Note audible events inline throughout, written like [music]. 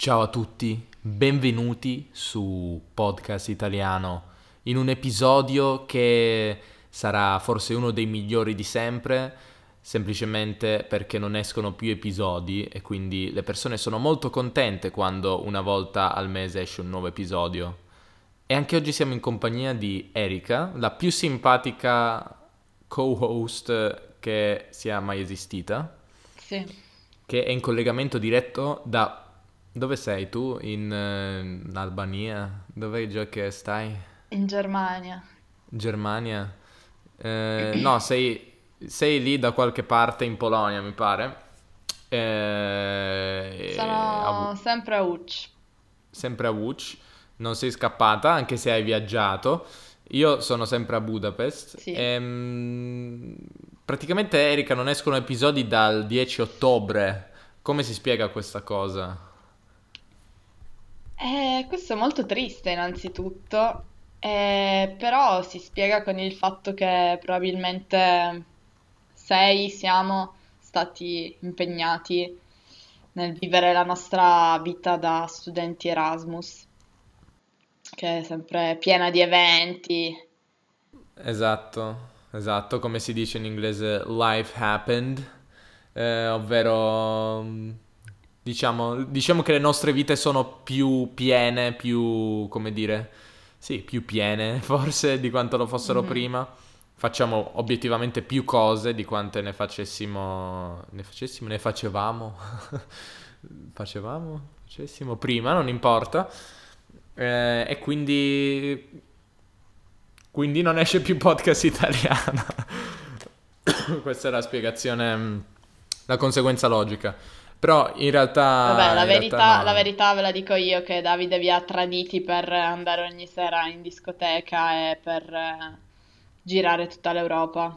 Ciao a tutti, benvenuti su Podcast Italiano in un episodio che sarà forse uno dei migliori di sempre, semplicemente perché non escono più episodi e quindi le persone sono molto contente quando una volta al mese esce un nuovo episodio. E anche oggi siamo in compagnia di Erika, la più simpatica co-host che sia mai esistita. Sì. Che è in collegamento diretto da dove sei tu? In, in Albania? Dove già che stai? In Germania. Germania? Eh, [clears throat] no, sei, sei, lì da qualche parte in Polonia, mi pare. Eh, Sono a... sempre a Uc. Sempre a Uc. Non sei scappata, anche se hai viaggiato. Io sono sempre a Budapest. Sì. Ehm, praticamente, Erika, non escono episodi dal 10 ottobre. Come si spiega questa cosa? Eh, questo è molto triste innanzitutto, eh, però si spiega con il fatto che probabilmente sei, siamo stati impegnati nel vivere la nostra vita da studenti Erasmus, che è sempre piena di eventi. Esatto, esatto, come si dice in inglese, life happened, eh, ovvero Diciamo, diciamo che le nostre vite sono più piene, più, come dire, sì, più piene [laughs] forse di quanto lo fossero mm-hmm. prima. Facciamo obiettivamente più cose di quante ne facessimo, ne facessimo, ne facevamo, [laughs] facevamo, facessimo prima, non importa. Eh, e quindi, quindi non esce più podcast italiano. [coughs] Questa è la spiegazione, la conseguenza logica. Però in realtà... Vabbè, la verità, realtà no. la verità ve la dico io che Davide vi ha traditi per andare ogni sera in discoteca e per eh, girare tutta l'Europa.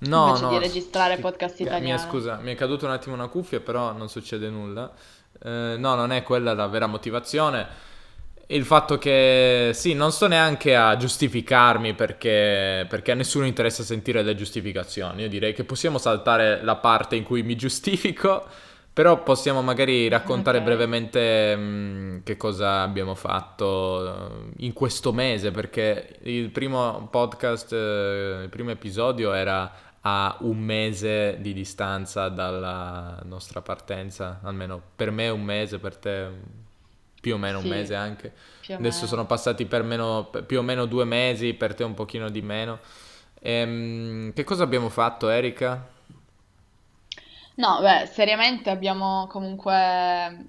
No, Invece no. di registrare podcast Mi è, italiano. scusa, mi è caduto un attimo una cuffia, però non succede nulla. Eh, no, non è quella la vera motivazione. Il fatto che sì, non sto neanche a giustificarmi perché, perché a nessuno interessa sentire le giustificazioni. Io direi che possiamo saltare la parte in cui mi giustifico, però possiamo magari raccontare Ok. brevemente mh, che cosa abbiamo fatto eh, in questo mese, perché il primo podcast, eh, il primo episodio era a un mese di distanza dalla nostra partenza, almeno per me un mese, per te più o meno un Sì, mese anche. Adesso sono passati per meno, più o meno due mesi, per te un pochino di meno. Ehm, che cosa abbiamo fatto, Erika? No, beh, seriamente abbiamo comunque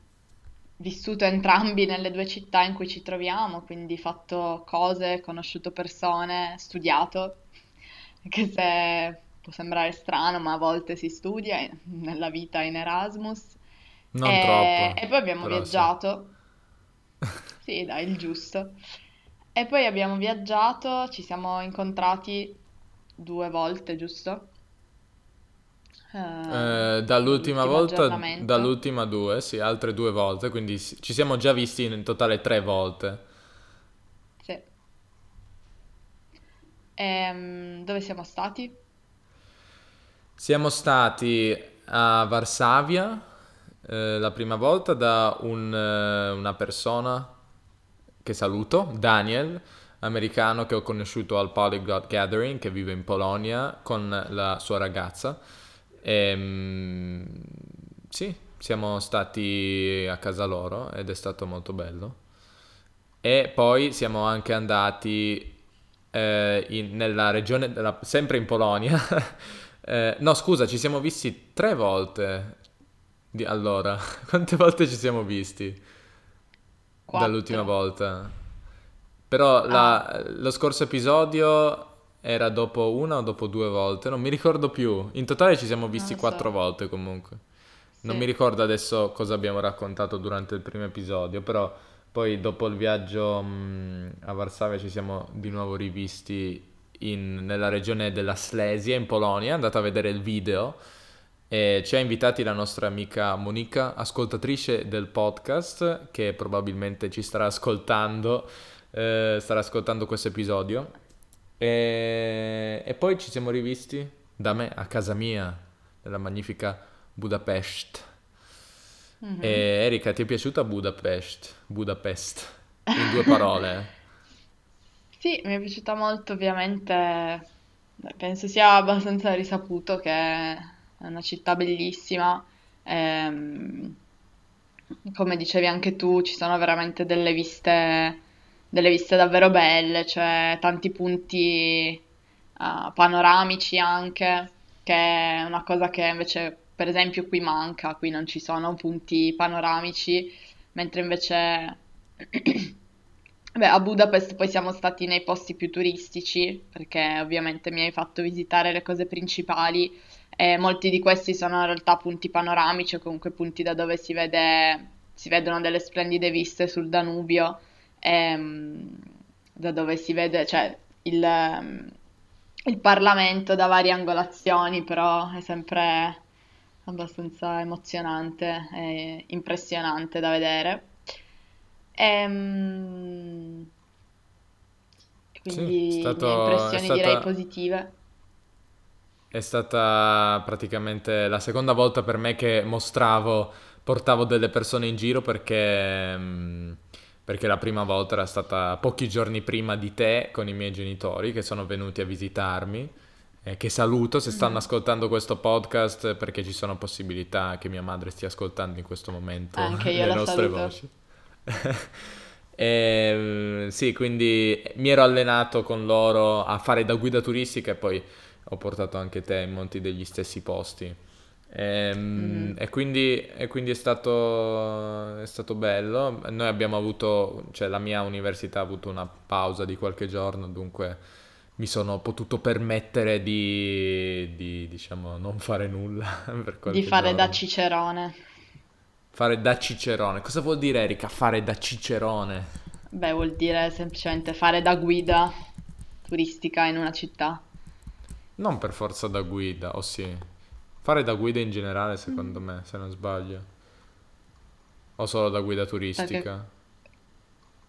vissuto entrambi nelle due città in cui ci troviamo, quindi fatto cose, conosciuto persone, studiato, [laughs] anche se può sembrare strano, ma a volte si studia nella vita in Erasmus. Non E, troppo, e poi abbiamo però sì. [laughs] sì, dai, il giusto. E poi abbiamo viaggiato, ci siamo incontrati due volte, giusto? Eh, Eh, dall'ultima volta, dall'ultima due, sì, altre due volte, quindi ci siamo già visti in totale tre volte. Sì. Ehm, dove siamo stati? Siamo stati a Varsavia, eh, la prima volta da un, eh, una persona che saluto, Daniel, americano che ho conosciuto al Polyglot Gathering, che vive in Polonia con la sua ragazza. Ehm, sì, siamo stati a casa loro ed è stato molto bello. E poi siamo anche andati eh, in- nella regione, della- sempre in Polonia. [laughs] Eh, no, scusa, ci siamo visti tre volte. Di- allora, [laughs] quante volte ci siamo visti dall'ultima Quattro. volta? Però Ah, la- lo scorso episodio era dopo una o dopo due volte, non mi ricordo più. In totale ci siamo visti lo quattro so. volte comunque. Non mi Sì. ricordo adesso cosa abbiamo raccontato durante il primo episodio, però poi dopo il viaggio mh, a Varsavia ci siamo di nuovo rivisti in- nella regione della Slesia in Polonia, è andata a vedere il video e ci ha invitati la nostra amica Monica, ascoltatrice del podcast, che probabilmente ci starà ascoltando, eh, starà ascoltando questo episodio. E, e poi ci siamo rivisti da me a casa mia, nella magnifica Budapest. E Erika, ti è piaciuta Budapest? Budapest, in due parole. [laughs] Sì, mi è piaciuta molto, ovviamente. Penso sia abbastanza risaputo che è una città bellissima. Ehm, come dicevi anche tu, ci sono veramente delle viste, delle viste davvero belle, cioè tanti punti eh, panoramici anche, che è una cosa che invece, per esempio, qui manca, qui non ci sono punti panoramici, mentre invece [clears throat] Beh, a Budapest poi siamo stati nei posti più turistici, perché ovviamente mi hai fatto visitare le cose principali e molti di questi sono in realtà punti panoramici o comunque punti da dove si vede, si vedono delle splendide viste sul Danubio, ehm, da dove si vede, cioè, il, il Parlamento da varie angolazioni, però è sempre abbastanza emozionante e impressionante da vedere. Ehm, Sì, quindi mie stato, è impressioni direi stata, positive. È stata praticamente la seconda volta per me che mostravo, portavo delle persone in giro perché, mm, perché la prima volta era stata pochi giorni prima di te con i miei genitori che sono venuti a visitarmi. e che saluto se stanno Mhm. ascoltando questo podcast perché ci sono possibilità che mia madre stia ascoltando in questo momento Anche [laughs] io le nostre saluto. voci. [laughs] E, sì, quindi mi ero allenato con loro a fare da guida turistica e poi ho portato anche te in molti degli stessi posti. Ehm, Mhm. E, quindi, e quindi è stato, è stato bello. Noi abbiamo avuto, cioè la mia università ha avuto una pausa di qualche giorno, dunque mi sono potuto permettere di, di, diciamo, non fare nulla [laughs] Di fare da giorno. cicerone. Fare da cicerone. Cosa vuol dire, Erika? Fare da cicerone? Beh, vuol dire semplicemente fare da guida turistica in una città. Non per forza da guida, o sì. Fare da guida in generale, Mm. secondo me, se non sbaglio. O solo da guida Perché... turistica.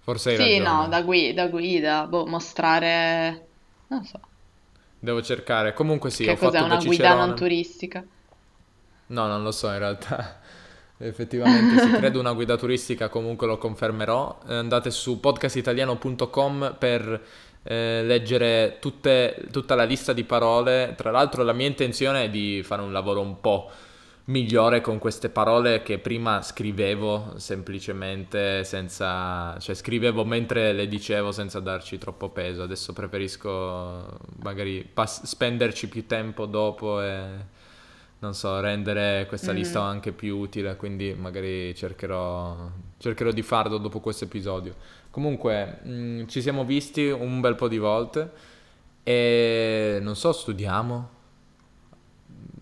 Forse hai Sì, no, ragione. da guida, da guida, boh, mostrare... Non so, Devo cercare. Comunque sì, ho che cos'è fatto una guida non turistica? No, non lo so in realtà. [laughs] Effettivamente sì, [laughs] credo una guida turistica, comunque lo confermerò. Eh, Andate su podcastitaliano.com per eh, leggere tutte- tutta la lista di parole. Tra l'altro la mia intenzione è di fare un lavoro un po' migliore con queste parole che prima scrivevo semplicemente senza, cioè scrivevo mentre le dicevo senza darci troppo peso. Adesso preferisco magari pas- spenderci più tempo dopo e non so, rendere questa lista Mm. anche più utile, quindi magari cercherò, cercherò di farlo dopo questo episodio. Comunque, mh, ci siamo visti un bel po' di volte e non so, studiamo,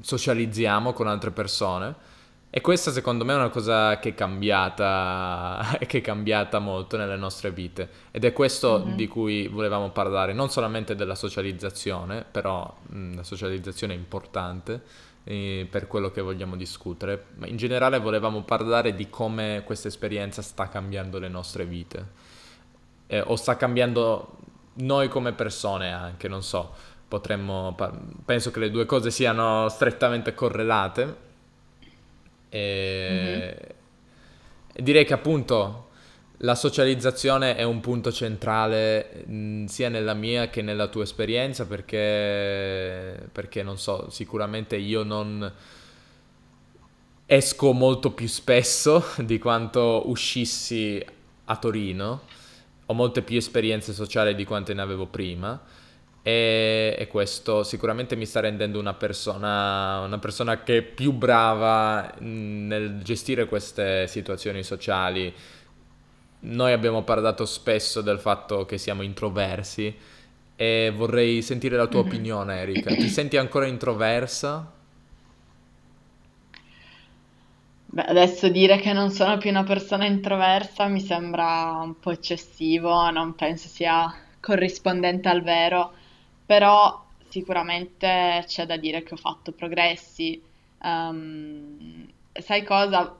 socializziamo con altre persone e questa secondo me è una cosa che è cambiata, [laughs] che è cambiata molto nelle nostre vite ed è questo di Mhm. cui volevamo parlare, non solamente della socializzazione, però mh, la socializzazione è importante eh, per quello che vogliamo discutere, ma in generale volevamo parlare di come questa esperienza sta cambiando le nostre vite eh, o sta cambiando noi come persone anche, non so, potremmo, penso che le due cose siano strettamente correlate. E e direi che appunto la socializzazione è un punto centrale mh, sia nella mia che nella tua esperienza perché, perché non so, sicuramente io non esco molto più spesso [laughs] di quanto uscissi a Torino, ho molte più esperienze sociali di quante ne avevo prima e, e questo sicuramente mi sta rendendo una persona, una persona che è più brava mh, nel gestire queste situazioni sociali. Noi abbiamo parlato spesso del fatto che siamo introversi e vorrei sentire la tua Mhm. opinione, Erika. Ti senti ancora introversa? Beh, adesso dire che non sono più una persona introversa mi sembra un po' eccessivo, non penso sia corrispondente al vero, però sicuramente c'è da dire che ho fatto progressi. Ehm, sai cosa?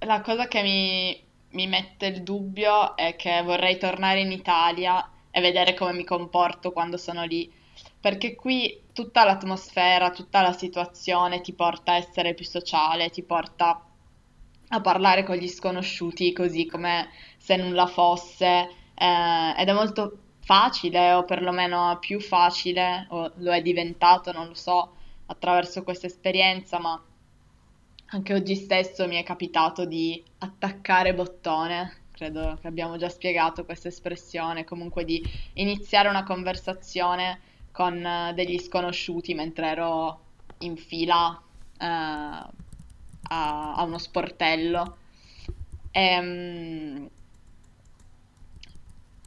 La cosa che mi, mi mette il dubbio è che vorrei tornare in Italia e vedere come mi comporto quando sono lì, perché qui tutta l'atmosfera, tutta la situazione ti porta a essere più sociale, ti porta a parlare con gli sconosciuti così come se nulla fosse. Eh, ed è molto facile o perlomeno più facile o lo è diventato, non lo so, attraverso questa esperienza, ma anche oggi stesso mi è capitato di attaccare bottone, credo che abbiamo già spiegato questa espressione, comunque di iniziare una conversazione con eh, degli sconosciuti mentre ero in fila eh, a, a, uno sportello. E, ehm,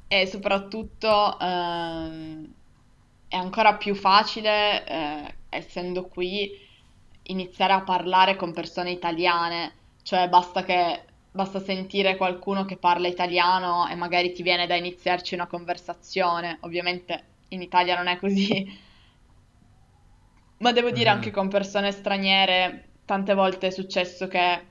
e soprattutto eh, è ancora più facile, eh, essendo qui, iniziare a parlare con persone italiane, cioè basta che basta sentire qualcuno che parla italiano e magari ti viene da iniziarci una conversazione. Ovviamente in Italia non è così, ma devo dire Mhm. anche con persone straniere, tante volte è successo che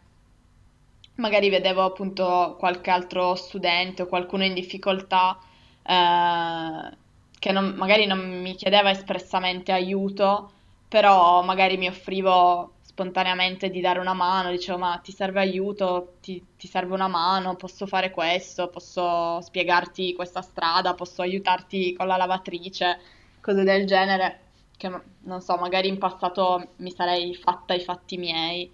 magari vedevo appunto qualche altro studente o qualcuno in difficoltà eh, che non- magari non mi chiedeva espressamente aiuto, però magari mi offrivo spontaneamente di dare una mano, dicevo ma ti serve aiuto, ti, ti serve una mano, posso fare questo, posso spiegarti questa strada, posso aiutarti con la lavatrice, cose del genere, che non so, magari in passato mi sarei fatta i fatti miei,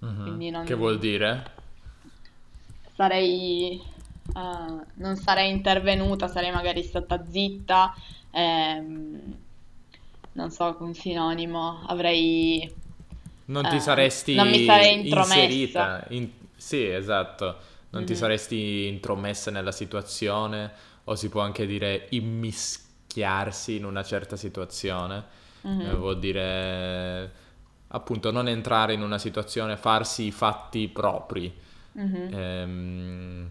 Mhm. quindi Che vuol non dire? sarei, eh, non sarei intervenuta, sarei magari stata zitta, ehm, non so, un sinonimo, avrei, Non ti eh, non mi saresti sarei intromessa. inserita, in- sì, esatto, non ti Mhm, saresti intromessa nella situazione, o si può anche dire immischiarsi in una certa situazione, Eh, mhm, vuol dire appunto non entrare in una situazione, farsi i fatti propri. mhm, Ehm,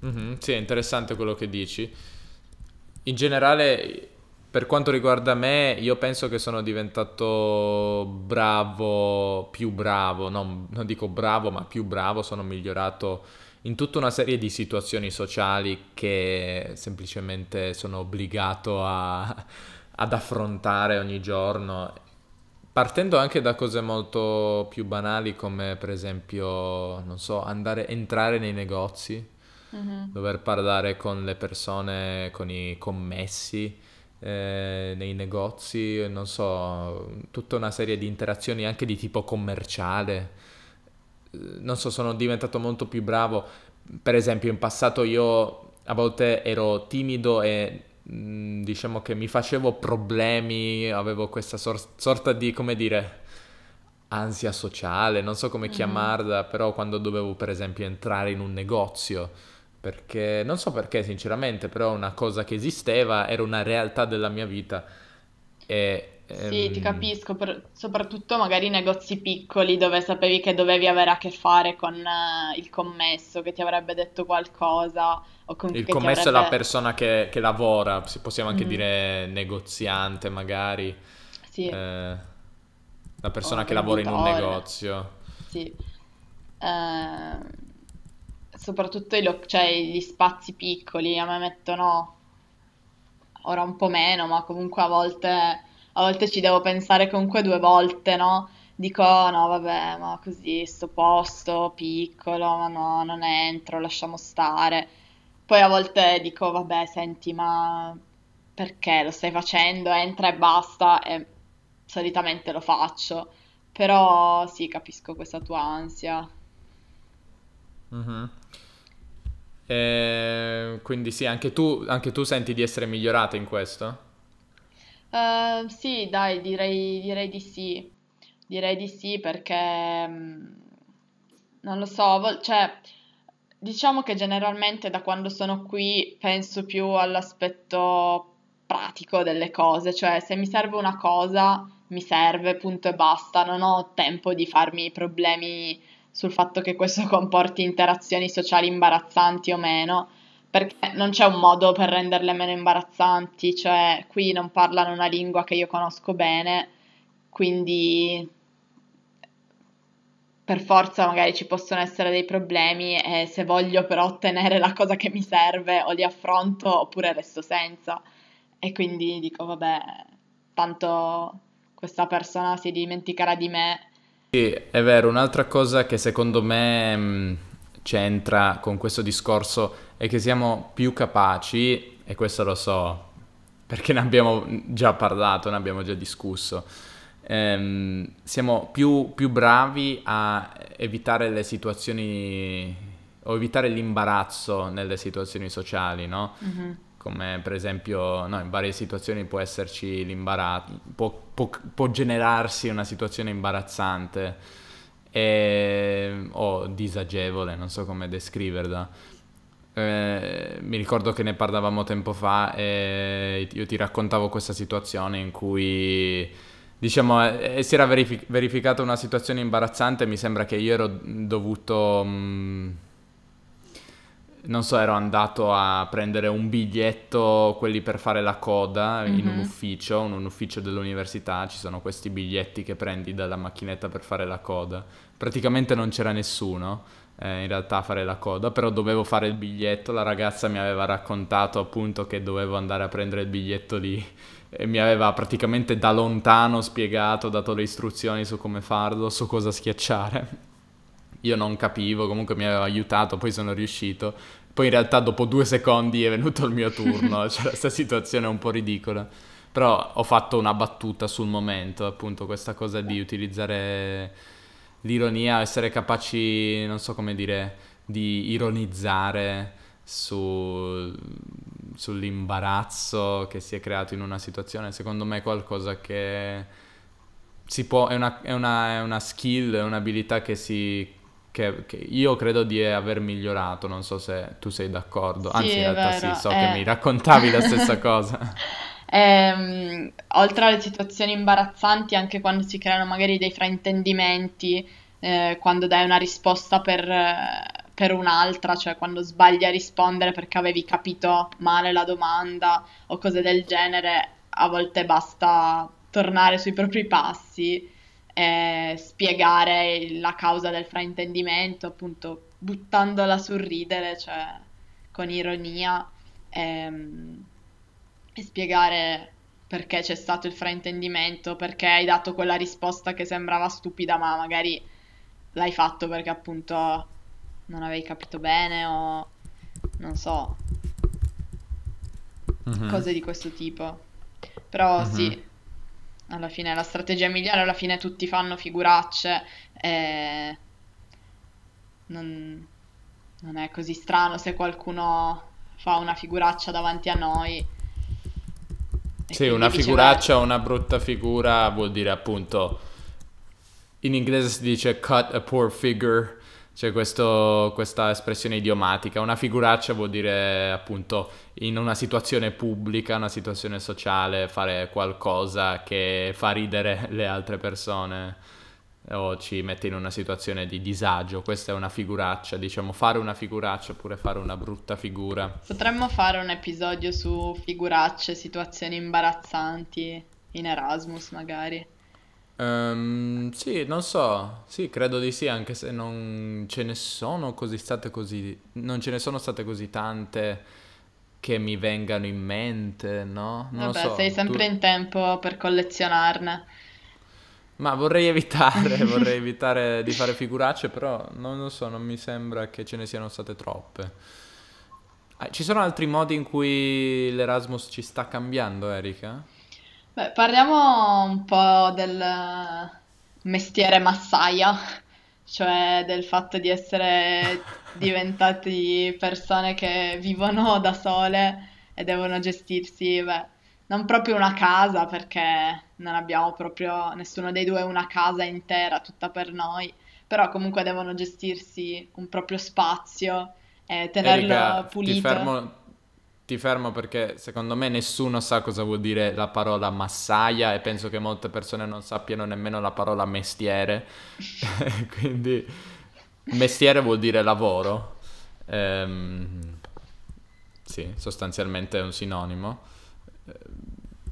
mhm, sì, è interessante quello che dici. In generale, per quanto riguarda me, io penso che sono diventato bravo, più bravo, non, non dico bravo, ma più bravo, sono migliorato in tutta una serie di situazioni sociali che semplicemente sono obbligato a- ad affrontare ogni giorno, partendo anche da cose molto più banali come per esempio, non so, andare, entrare nei negozi mhm, dover parlare con le persone, con i commessi eh, nei negozi, non so, tutta una serie di interazioni anche di tipo commerciale. Eh, Non so, sono diventato molto più bravo. Per esempio, in passato io a volte ero timido e mh, diciamo che mi facevo problemi, avevo questa sor- sorta di, come dire, ansia sociale, non so come mhm. chiamarla, però quando dovevo per esempio entrare in un negozio, perché non so perché sinceramente, però una cosa che esisteva, era una realtà della mia vita. E Sì, ti ehm, capisco, per- soprattutto magari negozi piccoli dove sapevi che dovevi avere a che fare con eh, il commesso che ti avrebbe detto qualcosa o comunque il ti commesso è la avrebbe... persona che, che lavora, si- possiamo anche Mhm, dire negoziante magari, Sì, eh, la persona che lavora in un negozio. sì. Ehm, soprattutto i lo- cioè, gli spazi piccoli a me mettono ora un po' meno, ma comunque a volte, a volte ci devo pensare comunque due volte, no? Dico, no, vabbè, ma così, sto posto piccolo, ma no, non entro, lasciamo stare. Poi a volte dico, vabbè, senti, ma perché lo stai facendo? Entra e basta, e solitamente lo faccio. Però sì, capisco questa tua ansia. Mhm. E quindi sì, anche tu, anche tu senti di essere migliorata in questo? Eh, sì, dai, direi, direi di sì. Direi di sì perché mm, non lo so, vol- cioè, diciamo che generalmente da quando sono qui penso più all'aspetto pratico delle cose, cioè se mi serve una cosa, mi serve, punto e basta, non ho tempo di farmi problemi sul fatto che questo comporti interazioni sociali imbarazzanti o meno perché non c'è un modo per renderle meno imbarazzanti, cioè qui non parlano una lingua che io conosco bene, quindi per forza magari ci possono essere dei problemi e se voglio però ottenere la cosa che mi serve o li affronto oppure resto senza. E quindi dico, vabbè, tanto questa persona si dimenticherà di me Sì, è vero, un'altra cosa che secondo me mh, c'entra con questo discorso è che siamo più capaci, e questo lo so perché [laughs] ne abbiamo già parlato, ne abbiamo già discusso, ehm, siamo più, più bravi a evitare le situazioni o evitare l'imbarazzo nelle situazioni sociali, no? Mhm. Come per esempio, no, in varie situazioni può esserci l'imbarazzo, può, può- può generarsi una situazione imbarazzante e- o disagevole, non so come descriverla. Eh, mi ricordo che ne parlavamo tempo fa e io ti raccontavo questa situazione in cui, diciamo, eh, si era verifi- verificata una situazione imbarazzante. Mi sembra che io ero dovuto, mh, non so, ero andato a prendere un biglietto, quelli per fare la coda in un Mhm. ufficio, in un ufficio dell'università. Ci sono questi biglietti che prendi dalla macchinetta per fare la coda. Praticamente non c'era nessuno eh, in realtà a fare la coda, però dovevo fare il biglietto, la ragazza mi aveva raccontato appunto che dovevo andare a prendere il biglietto lì e mi aveva praticamente da lontano spiegato, dato le istruzioni su come farlo, su cosa schiacciare. Io non capivo, comunque mi aveva aiutato, poi sono riuscito. Poi in realtà dopo due secondi è venuto il mio turno, [laughs] c'era questa situazione un po' ridicola. Però ho fatto una battuta sul momento, appunto, questa cosa di utilizzare l'ironia, essere capaci, non so come dire, di ironizzare su- sull'imbarazzo che si è creato in una situazione, secondo me è qualcosa che si può, è una, è una- è una skill, è un'abilità che si... Che, che io credo di aver migliorato, non so se tu sei d'accordo, Sì, anzi in realtà sì, vero. so che eh. mi raccontavi la stessa [laughs] cosa. Ehm, oltre alle situazioni imbarazzanti, anche quando si creano magari dei fraintendimenti, eh, quando dai una risposta per, eh, per un'altra, cioè quando sbagli a rispondere perché avevi capito male la domanda o cose del genere, a volte basta tornare sui propri passi e spiegare la causa del fraintendimento, appunto buttandola sul ridere, cioè con ironia. ehm, e spiegare perché c'è stato il fraintendimento, perché hai dato quella risposta che sembrava stupida, ma magari l'hai fatto perché appunto non avevi capito bene o non so, Mhm, cose di questo tipo. Però mhm. sì, alla fine la strategia migliore, alla fine tutti fanno figuracce e non, non è così strano se qualcuno fa una figuraccia davanti a noi. Sì, una figuraccia o una brutta figura vuol dire appunto, in inglese si dice cut a poor figure, c'è questo- questa espressione idiomatica. Una figuraccia vuol dire appunto in una situazione pubblica, una situazione sociale, fare qualcosa che fa ridere [laughs] le altre persone o ci mette in una situazione di disagio. Questa è una figuraccia, diciamo, fare una figuraccia oppure fare una brutta figura. Potremmo fare un episodio su figuracce, situazioni imbarazzanti in Erasmus magari. Ehm, sì, non so, sì, credo di sì, anche se non ce ne sono così state così, non ce ne sono state così tante che mi vengano in mente, no? Non lo Vabbè, so, sei sempre tu... in tempo per collezionarne. Ma vorrei evitare, [laughs] vorrei evitare di fare figuracce, però non lo so, non mi sembra che ce ne siano state troppe. Ah, Ci sono altri modi in cui l'Erasmus ci sta cambiando, Erika? Beh, parliamo un po' del mestiere massaia, cioè del fatto di essere [laughs] diventati persone che vivono da sole e devono gestirsi, beh, non proprio una casa, perché non abbiamo proprio nessuno dei due una casa intera tutta per noi, però comunque devono gestirsi un proprio spazio e tenerlo Erika, ti pulito. fermo, ti fermo perché secondo me nessuno sa cosa vuol dire la parola massaia e penso che molte persone non sappiano nemmeno la parola mestiere. [laughs] Quindi mestiere vuol dire lavoro. Ehm, sì, sostanzialmente è un sinonimo. Eh,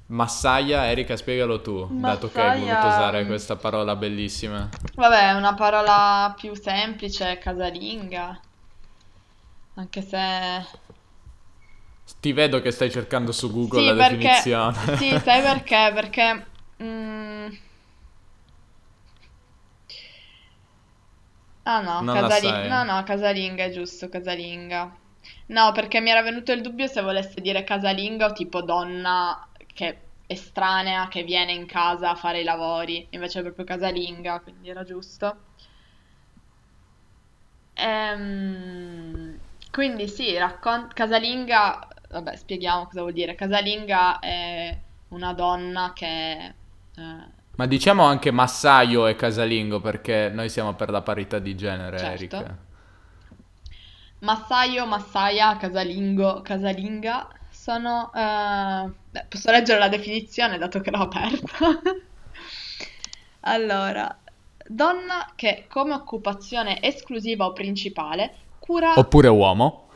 Massaia, Erika, spiegalo tu, dato che hai voluto Massaia, usare mm, questa parola bellissima. vabbè, è una parola più semplice, casalinga, anche se... Ti vedo che stai cercando su Google Sì, la perché... definizione. Sì, sai [laughs] perché? Perché mm, Ah no, casali- no, no, casalinga è giusto, casalinga. No, perché mi era venuto il dubbio se volesse dire casalinga o tipo donna che estranea che viene in casa a fare i lavori, invece è proprio casalinga, quindi era giusto. Ehm, quindi sì, raccon- casalinga, vabbè, spieghiamo cosa vuol dire. Casalinga è una donna che... eh, Ma diciamo anche massaio e casalingo perché noi siamo per la parità di genere, certo. Erika. Massaio, massaia, casalingo, casalinga sono... eh, posso leggere la definizione dato che l'ho aperta. [laughs] Allora, donna che come occupazione esclusiva o principale cura... Oppure uomo.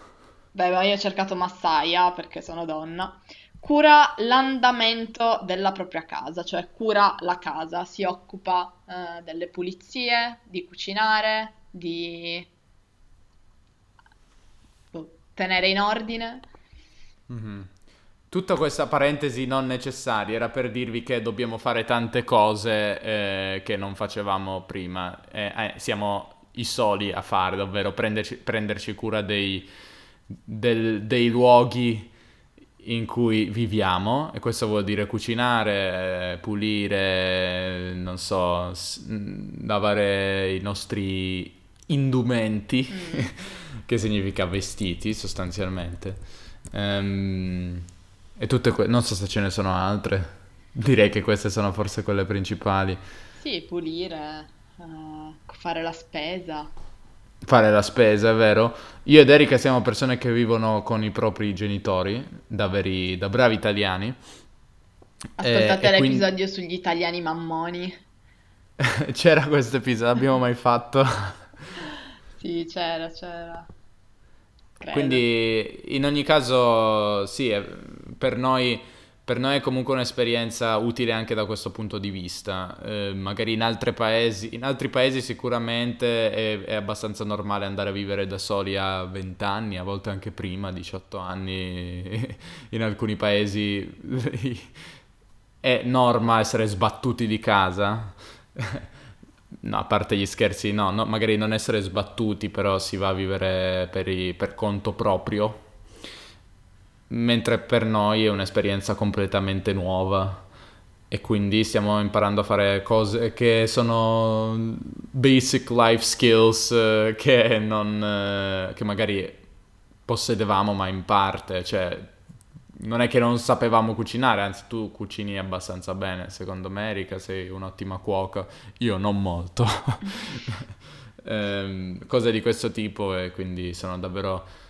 Beh, ma io ho cercato massaia perché sono donna. Cura l'andamento della propria casa, cioè cura la casa, si occupa eh, delle pulizie, di cucinare, di boh, tenere in ordine. Mhm. Tutta questa parentesi non necessaria era per dirvi che dobbiamo fare tante cose eh, che non facevamo prima. Eh, eh, siamo i soli a fare, ovvero prenderci, prenderci cura dei, del- dei luoghi in cui viviamo, e questo vuol dire cucinare, pulire, non so, lavare i nostri indumenti, Mm. [laughs] che significa vestiti sostanzialmente. Ehm, e tutte que- non so se ce ne sono altre. Direi che queste sono forse quelle principali. Sì, pulire, eh, fare la spesa. Fare la spesa, è vero? Io ed Erika siamo persone che vivono con i propri genitori, da veri, da bravi italiani. E, Ascoltate e quindi l'episodio sugli italiani mammoni. [laughs] c'era questo episodio, l'abbiamo mai fatto. [laughs] Sì, c'era, c'era. Credo. Quindi in ogni caso, sì, per noi, per noi è comunque un'esperienza utile anche da questo punto di vista. Eh, magari in altri paesi, in altri paesi sicuramente è, è abbastanza normale andare a vivere da soli a 20 anni, a volte anche prima, 18 anni. [laughs] In alcuni paesi [laughs] è norma essere sbattuti di casa. [laughs] No, a parte gli scherzi, no, no, magari non essere sbattuti, però si va a vivere per, i- per conto proprio, mentre per noi è un'esperienza completamente nuova. E quindi stiamo imparando a fare cose che sono basic life skills eh, che non, eh, che magari possedevamo ma in parte, cioè non è che non sapevamo cucinare, anzi tu cucini abbastanza bene, secondo me Erika sei un'ottima cuoca, io non molto. [laughs] Ehm, cose di questo tipo e quindi sono davvero eh,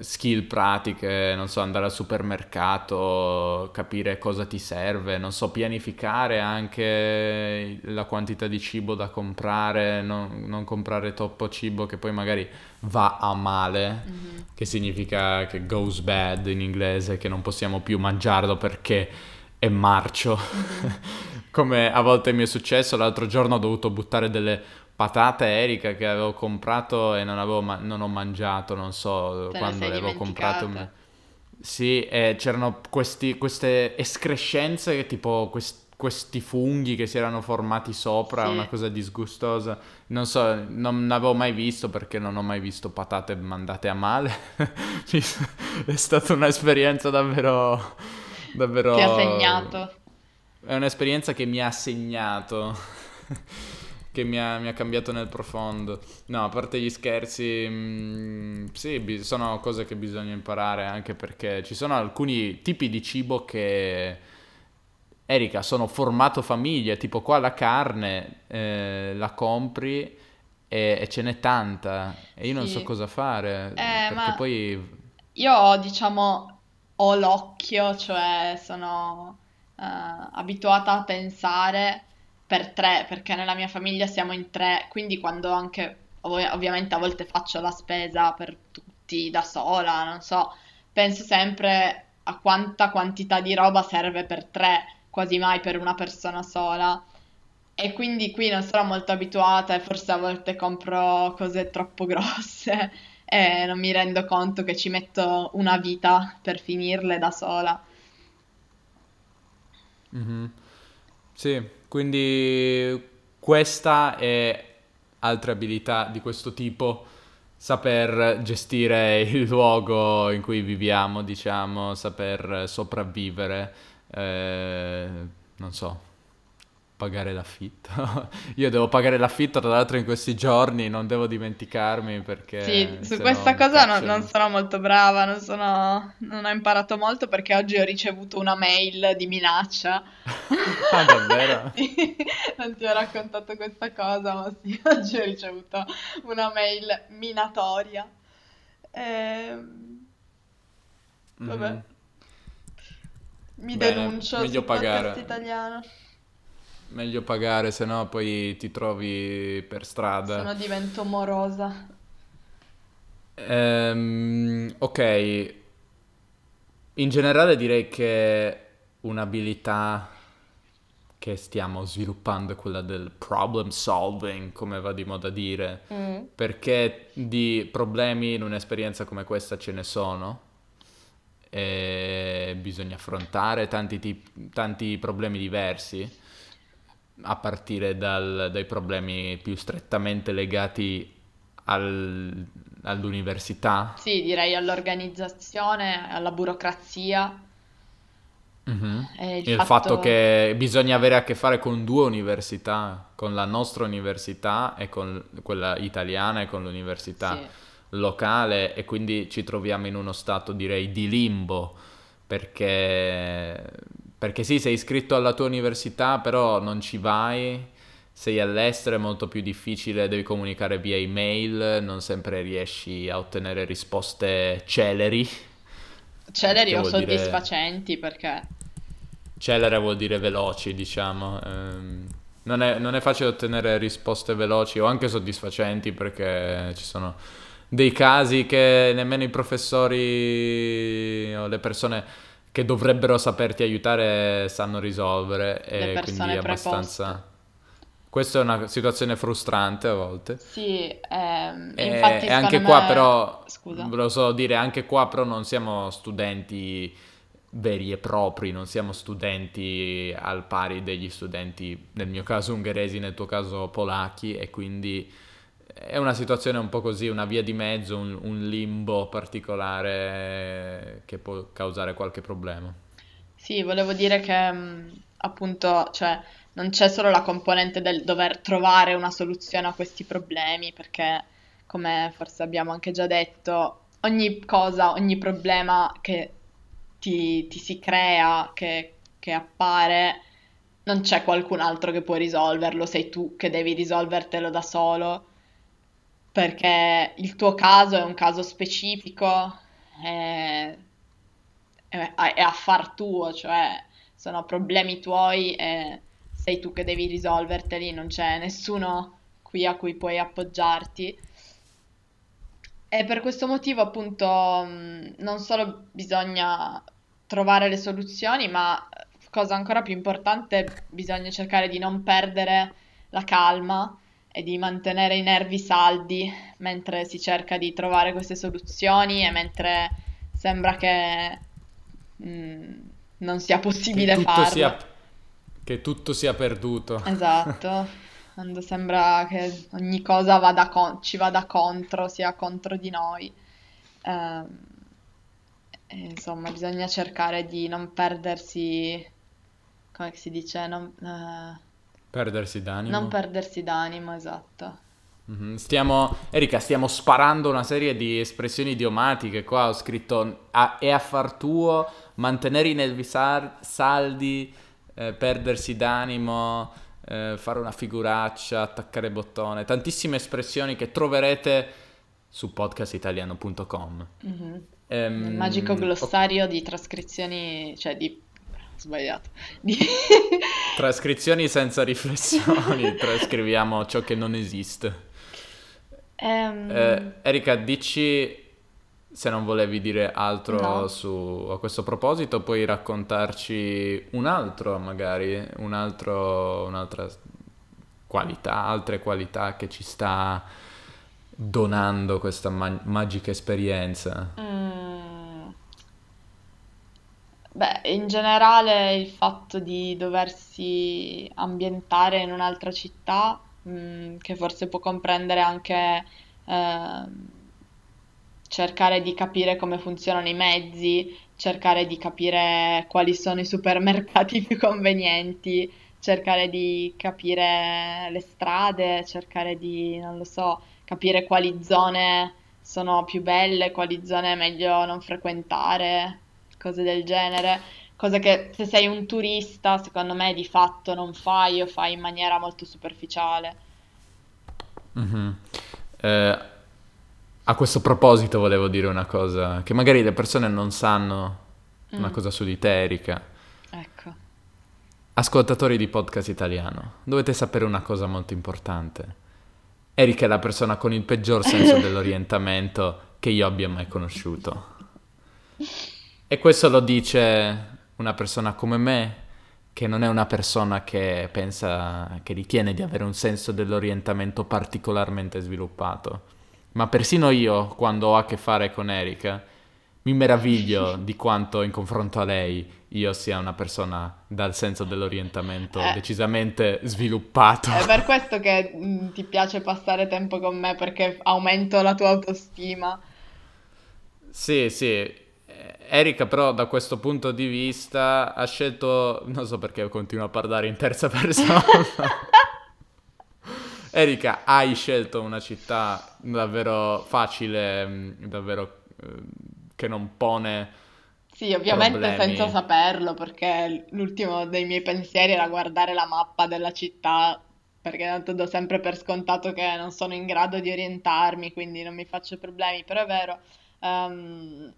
skill pratiche, non so, andare al supermercato, capire cosa ti serve, non so, pianificare anche la quantità di cibo da comprare, non, non comprare troppo cibo che poi magari va a male, Mhm. che significa che goes bad in inglese, che non possiamo più mangiarlo perché è marcio. Mhm. [laughs] Come a volte mi è successo, l'altro giorno ho dovuto buttare delle patate Erika che avevo comprato e non, avevo ma- non ho mangiato, non so Te quando le avevo comprate. Sì, e c'erano questi- queste escrescenze, tipo quest- questi funghi che si erano formati sopra, una Sì. cosa disgustosa. Non so, non avevo mai visto perché non ho mai visto patate mandate a male. [laughs] È stata un'esperienza davvero, davvero... Ti ha segnato. È un'esperienza che mi ha segnato, che mi ha, mi ha cambiato nel profondo. No, a parte gli scherzi, mm, sì, bi- sono cose che bisogna imparare anche perché ci sono alcuni tipi di cibo che, Erika, sono formato famiglia, tipo qua la carne eh, la compri e, e ce n'è tanta e io non so cosa fare Eh, perché poi... io ho, diciamo, ho l'occhio, cioè sono eh, abituata a pensare per tre, perché nella mia famiglia siamo in tre, quindi quando anche, ov- ovviamente a volte faccio la spesa per tutti da sola, non so, penso sempre a quanta quantità di roba serve per tre, quasi mai per una persona sola. E quindi qui non sono molto abituata e forse a volte compro cose troppo grosse [laughs] e non mi rendo conto che ci metto una vita per finirle da sola. Mhm. Sì, quindi questa è altre abilità di questo tipo, saper gestire il [laughs] luogo in cui viviamo, diciamo, saper sopravvivere, eh, non so, pagare l'affitto. [laughs] Io devo pagare l'affitto, tra l'altro in questi giorni non devo dimenticarmi perché... Sì, su questa no cosa no- non cacciano. sono molto brava, non sono, non ho imparato molto perché oggi ho ricevuto una mail di minaccia. [laughs] Ah, davvero? [laughs] Sì, non ti ho raccontato questa cosa, ma sì, oggi ho ricevuto una mail minatoria. Ehm, vabbè, Mhm. mi Bene, denuncio meglio sul pagare. italiano, Meglio pagare, se no poi ti trovi per se strada. no divento morosa. Ehm, ok, in generale direi che un'abilità che stiamo sviluppando è quella del problem solving, come va di moda dire, Mm. perché di problemi in un'esperienza come questa ce ne sono e bisogna affrontare tanti, tip- tanti problemi diversi, a partire dal- dai problemi più strettamente legati al- all'università. Sì, direi all'organizzazione, alla burocrazia Mhm. e il Il fatto fatto... che bisogna avere a che fare con due università, con la nostra università e con quella italiana e con l'università Sì. locale e quindi ci troviamo in uno stato direi di limbo perché, perché sì, sei iscritto alla tua università però non ci vai, sei all'estero è molto più difficile, devi comunicare via email, non sempre riesci a ottenere risposte celeri, Celeri o vuol dire... soddisfacenti perché... Celere vuol dire veloci, diciamo. Ehm, non è, non è facile ottenere risposte veloci o anche soddisfacenti perché ci sono dei casi che nemmeno i professori o le persone che dovrebbero saperti aiutare sanno risolvere e quindi è preposte. abbastanza... Questa è una situazione frustrante a volte. Sì, ehm, E, infatti e anche secondo qua me... però, Scusa. volevo solo dire, anche qua però non siamo studenti veri e propri, non siamo studenti al pari degli studenti, nel mio caso ungheresi, nel tuo caso polacchi, e quindi è una situazione un po' così, una via di mezzo, un, un limbo particolare che può causare qualche problema. Sì, volevo dire che mh, appunto, cioè, non c'è solo la componente del dover trovare una soluzione a questi problemi, perché come forse abbiamo anche già detto, ogni cosa, ogni problema che ti, ti si crea, che, che appare, non c'è qualcun altro che può risolverlo, sei tu che devi risolvertelo da solo, perché il tuo caso è un caso specifico, è, è- è affar tuo, cioè sono problemi tuoi e sei tu che devi risolverteli, non c'è nessuno qui a cui puoi appoggiarti. E per questo motivo, appunto, non solo bisogna trovare le soluzioni, ma cosa ancora più importante, bisogna cercare di non perdere la calma e di mantenere i nervi saldi mentre si cerca di trovare queste soluzioni e mentre sembra che mh, non sia Che possibile sia, farlo. che tutto sia perduto. Esatto, [laughs] quando sembra che ogni cosa vada con- ci vada contro, sia contro di noi. Ehm, e insomma, bisogna cercare di non perdersi, come si dice, non, eh, Perdersi non d'animo. perdersi d'animo, esatto. Mhm. Stiamo, Erika, stiamo sparando una serie di espressioni idiomatiche. Qua ho scritto a- è affar tuo, mantenere i nervi sar- saldi, eh, perdersi d'animo, eh, fare una figuraccia, attaccare bottone. Tantissime espressioni che troverete su podcastitaliano.com. Mhm. Ehm, Nel magico glossario di trascrizioni, cioè di... sbagliato, [laughs] trascrizioni senza riflessioni, [laughs] trascriviamo ciò che non esiste. Ehm, Eh, Erika, dici se non volevi dire altro no. su, a questo proposito, puoi raccontarci un altro, magari, un altro, un'altra qualità, altre qualità che ci sta donando questa ma- magica esperienza. Mm, in generale il fatto di doversi ambientare in un'altra città mm, che forse può comprendere anche eh, cercare di capire come funzionano i mezzi, cercare di capire quali sono i supermercati [laughs] più convenienti, cercare di capire le strade, cercare di, non lo so, capire quali zone sono più belle, quali zone è meglio non frequentare, cose del genere. Cosa che se sei un turista, secondo me di fatto non fai o fai in maniera molto superficiale. Mhm. Eh, a questo proposito volevo dire una cosa, che magari le persone non sanno una Mm, cosa su di te, Erika. ecco. Ascoltatori di podcast italiano, dovete sapere una cosa molto importante. Erika è la persona con il peggior senso [laughs] dell'orientamento che io abbia mai conosciuto. E questo lo dice una persona come me, che non è una persona che pensa, che ritiene di avere un senso dell'orientamento particolarmente sviluppato. Ma persino io, quando ho a che fare con Erika, mi meraviglio [laughs] di quanto in confronto a lei io sia una persona dal senso dell'orientamento Eh, decisamente sviluppato. è per questo che mm, ti piace passare tempo con me, perché aumento la tua autostima. Sì, sì. Erika però da questo punto di vista ha scelto, non so perché continuo a parlare in terza [laughs] persona. Erika, hai scelto una città davvero facile, mh, davvero eh, che non pone Sì, ovviamente senza problemi. saperlo, perché l'ultimo dei miei pensieri era guardare la mappa della città, perché tanto do sempre per scontato che non sono in grado di orientarmi, quindi non mi faccio problemi, però è vero, ehm,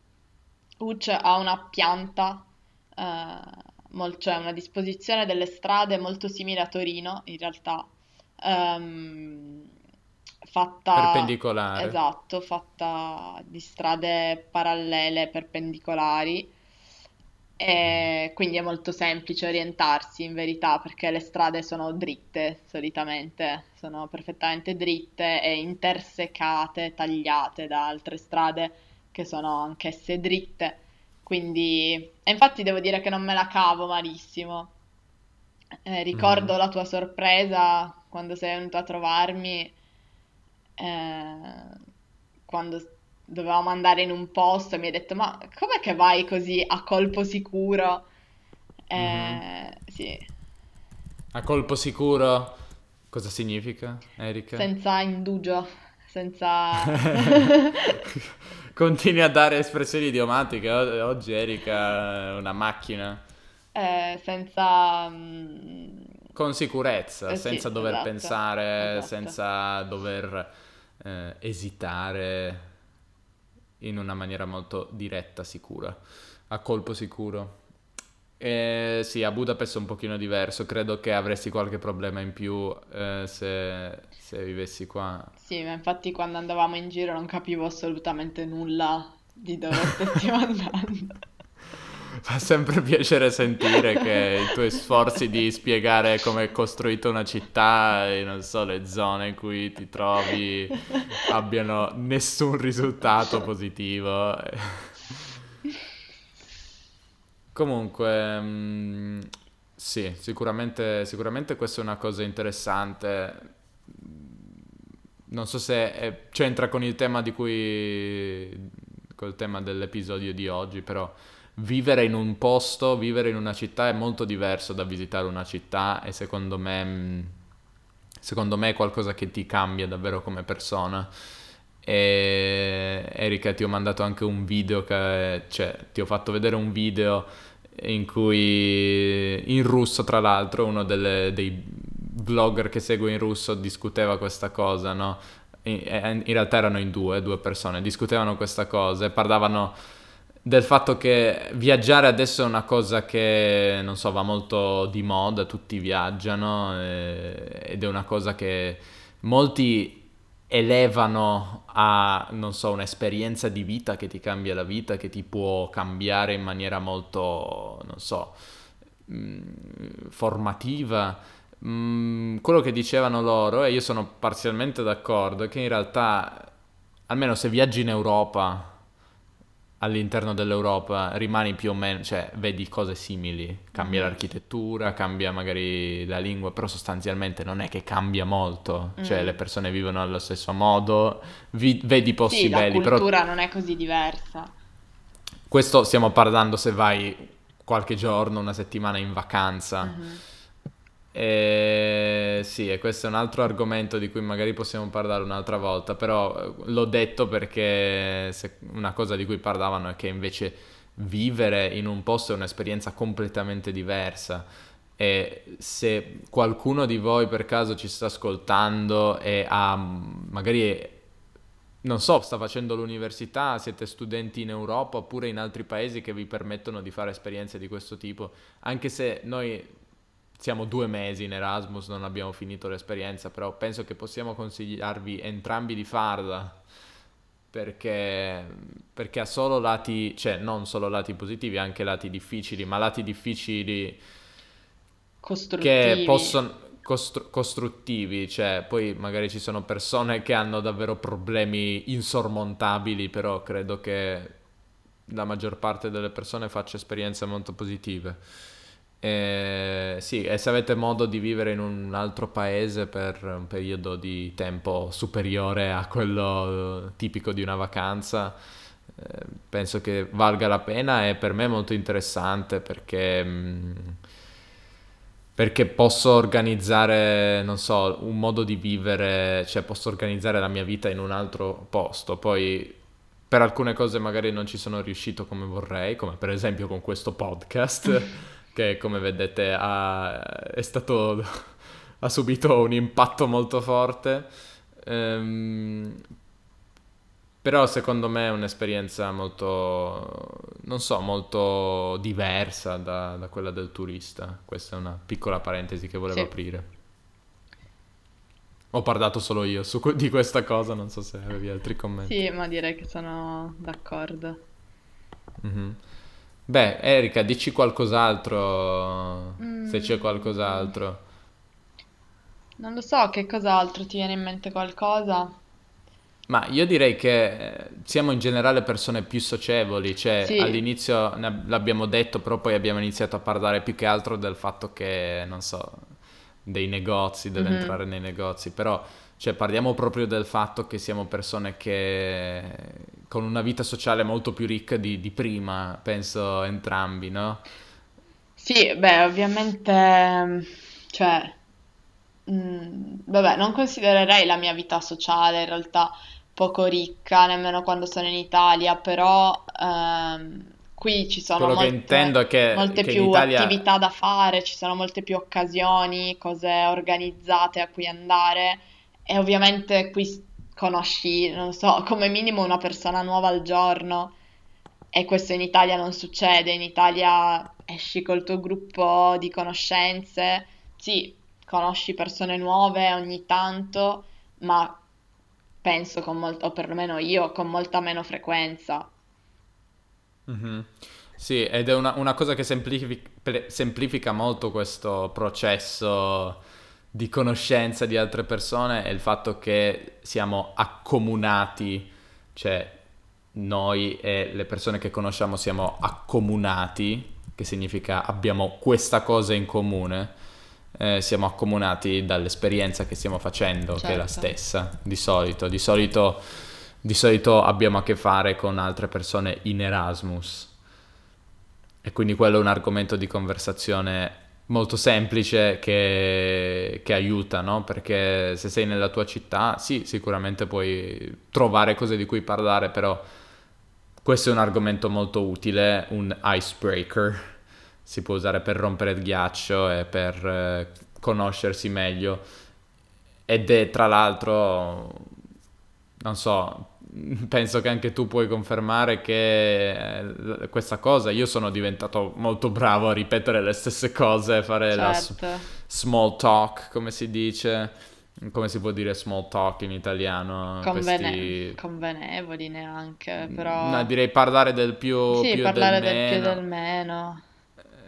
Uc ha una pianta, eh, mol- cioè una disposizione delle strade molto simile a Torino, in realtà, ehm, fatta, perpendicolare. esatto, fatta di strade parallele, perpendicolari, e quindi è molto semplice orientarsi in verità, perché le strade sono dritte solitamente, sono perfettamente dritte e intersecate, tagliate da altre strade che sono anch'esse dritte. Quindi, e infatti devo dire che non me la cavo malissimo. Eh, ricordo Mhm. la tua sorpresa quando sei venuto a trovarmi, eh, quando dovevamo andare in un posto e mi hai detto: Ma com'è che vai così a colpo sicuro? Eh, sì, A colpo sicuro, cosa significa, Erika? senza indugio, senza... [laughs] [laughs] Continui a dare espressioni idiomatiche. Oggi Erika è una macchina. eh, senza... mm, Con sicurezza, eh sì, senza dover esatto, pensare, esatto. senza dover eh, esitare in una maniera molto diretta, sicura, a colpo sicuro. Eh, sì, a Budapest è un pochino diverso, credo che avresti qualche problema in più eh, se, se vivessi qua. Sì, ma infatti quando andavamo in giro non capivo assolutamente nulla di dove [laughs] stessimo andando. [laughs] Fa sempre piacere sentire che i tuoi sforzi di spiegare come è costruita una città e non so, le zone in cui ti trovi [laughs] abbiano nessun risultato positivo. Comunque, mm, sì, sicuramente, sicuramente questa è una cosa interessante. Non so se è- c'entra con il tema di cui, col tema dell'episodio di oggi, però vivere in un posto, vivere in una città è molto diverso da visitare una città e secondo me, mm, secondo me è qualcosa che ti cambia davvero come persona. E Erika, ti ho mandato anche un video che, cioè, ti ho fatto vedere un video in cui, in russo tra l'altro, uno delle- dei vlogger che segue in russo discuteva questa cosa, no? In, in realtà erano in due, due persone, discutevano questa cosa e parlavano del fatto che viaggiare adesso è una cosa che, non so, va molto di moda, tutti viaggiano eh, ed è una cosa che molti elevano a, non so, un'esperienza di vita che ti cambia la vita, che ti può cambiare in maniera molto, non so, mh, formativa. Mm, quello che dicevano loro, e io sono parzialmente d'accordo, è che in realtà, almeno se viaggi in Europa, all'interno dell'Europa rimani più o meno, cioè vedi cose simili, cambia Mhm. l'architettura, cambia magari la lingua, però sostanzialmente non è che cambia molto, cioè Mm. le persone vivono allo stesso modo, vi- vedi posti Sì, la belli, però cultura non è così diversa. questo stiamo parlando se vai qualche giorno, una settimana in vacanza. Mhm. E sì, e questo è un altro argomento di cui magari possiamo parlare un'altra volta, però eh, l'ho detto perché una cosa di cui parlavano è che invece vivere in un posto è un'esperienza completamente diversa. E se qualcuno di voi per caso ci sta ascoltando e ha magari, non so, sta facendo l'università, siete studenti in Europa oppure in altri paesi che vi permettono di fare esperienze di questo tipo, anche se noi siamo due mesi in Erasmus, non abbiamo finito l'esperienza, però penso che possiamo consigliarvi entrambi di farla perché, perché ha solo lati, cioè non solo lati positivi, anche lati difficili, ma lati difficili che possono costru- costruttivi, cioè poi magari ci sono persone che hanno davvero problemi insormontabili, però credo che la maggior parte delle persone faccia esperienze molto positive. Eh, sì, e se avete modo di vivere in un altro paese per un periodo di tempo superiore a quello eh, tipico di una vacanza, eh, penso che valga la pena e per me è molto interessante perché, mh, perché posso organizzare, non so, un modo di vivere, cioè posso organizzare la mia vita in un altro posto. Poi per alcune cose magari non ci sono riuscito come vorrei, come per esempio con questo podcast, [laughs] che come vedete ha, è stato, ha subito un impatto molto forte. Ehm, però secondo me è un'esperienza molto, non so, molto diversa da, da quella del turista. Questa è una piccola parentesi che volevo Sì. aprire. Ho parlato solo io su di questa cosa, non so se avevi altri commenti. Sì, ma direi che sono d'accordo. Mhm. Beh, Erika, dici qualcos'altro, se c'è Mm, qualcos'altro. non lo so, che cos'altro ti viene in mente qualcosa? Ma io direi che eh, siamo in generale persone più socievoli, cioè Sì, all'inizio l'abbiamo detto, però poi abbiamo iniziato a parlare più che altro del fatto che, non so, dei negozi, dell'entrare nei negozi, però cioè, parliamo proprio del fatto che siamo persone che con una vita sociale molto più ricca di, di prima, penso entrambi, no? Sì, beh, ovviamente, cioè, mm, vabbè, non considererei la mia vita sociale in realtà poco ricca, nemmeno quando sono in Italia, però ehm, qui ci sono Quello molte, che, molte che più Italia... attività da fare, ci sono molte più occasioni, cose organizzate a cui andare e ovviamente qui conosci, non so, come minimo una persona nuova al giorno. E questo in Italia non succede, in Italia esci col tuo gruppo di conoscenze, sì, conosci persone nuove ogni tanto, ma penso con molto, o perlomeno io, con molta meno frequenza. Mhm. Sì, ed è una, una cosa che semplifi- pre- semplifica molto questo processo di conoscenza di altre persone è il fatto che siamo accomunati, cioè noi e le persone che conosciamo siamo accomunati, che significa abbiamo questa cosa in comune, eh, siamo accomunati dall'esperienza che stiamo facendo, che è la Certo. stessa, di solito. Di solito, di solito abbiamo a che fare con altre persone in Erasmus. E quindi quello è un argomento di conversazione molto semplice che, che aiuta, no? Perché se sei nella tua città, sì, sicuramente puoi trovare cose di cui parlare, però questo è un argomento molto utile, un icebreaker. Si può usare per rompere il ghiaccio e per eh, conoscersi meglio. Ed è tra l'altro, non so, [laughs] penso che anche tu puoi confermare che eh, questa cosa, io sono diventato molto bravo a ripetere le stesse cose, fare la s- Certo, small talk, come si dice, come si può dire small talk in italiano, convene- questi... convenevoli neanche, No, però direi parlare del più, sì, più e del parlare del più meno. del meno.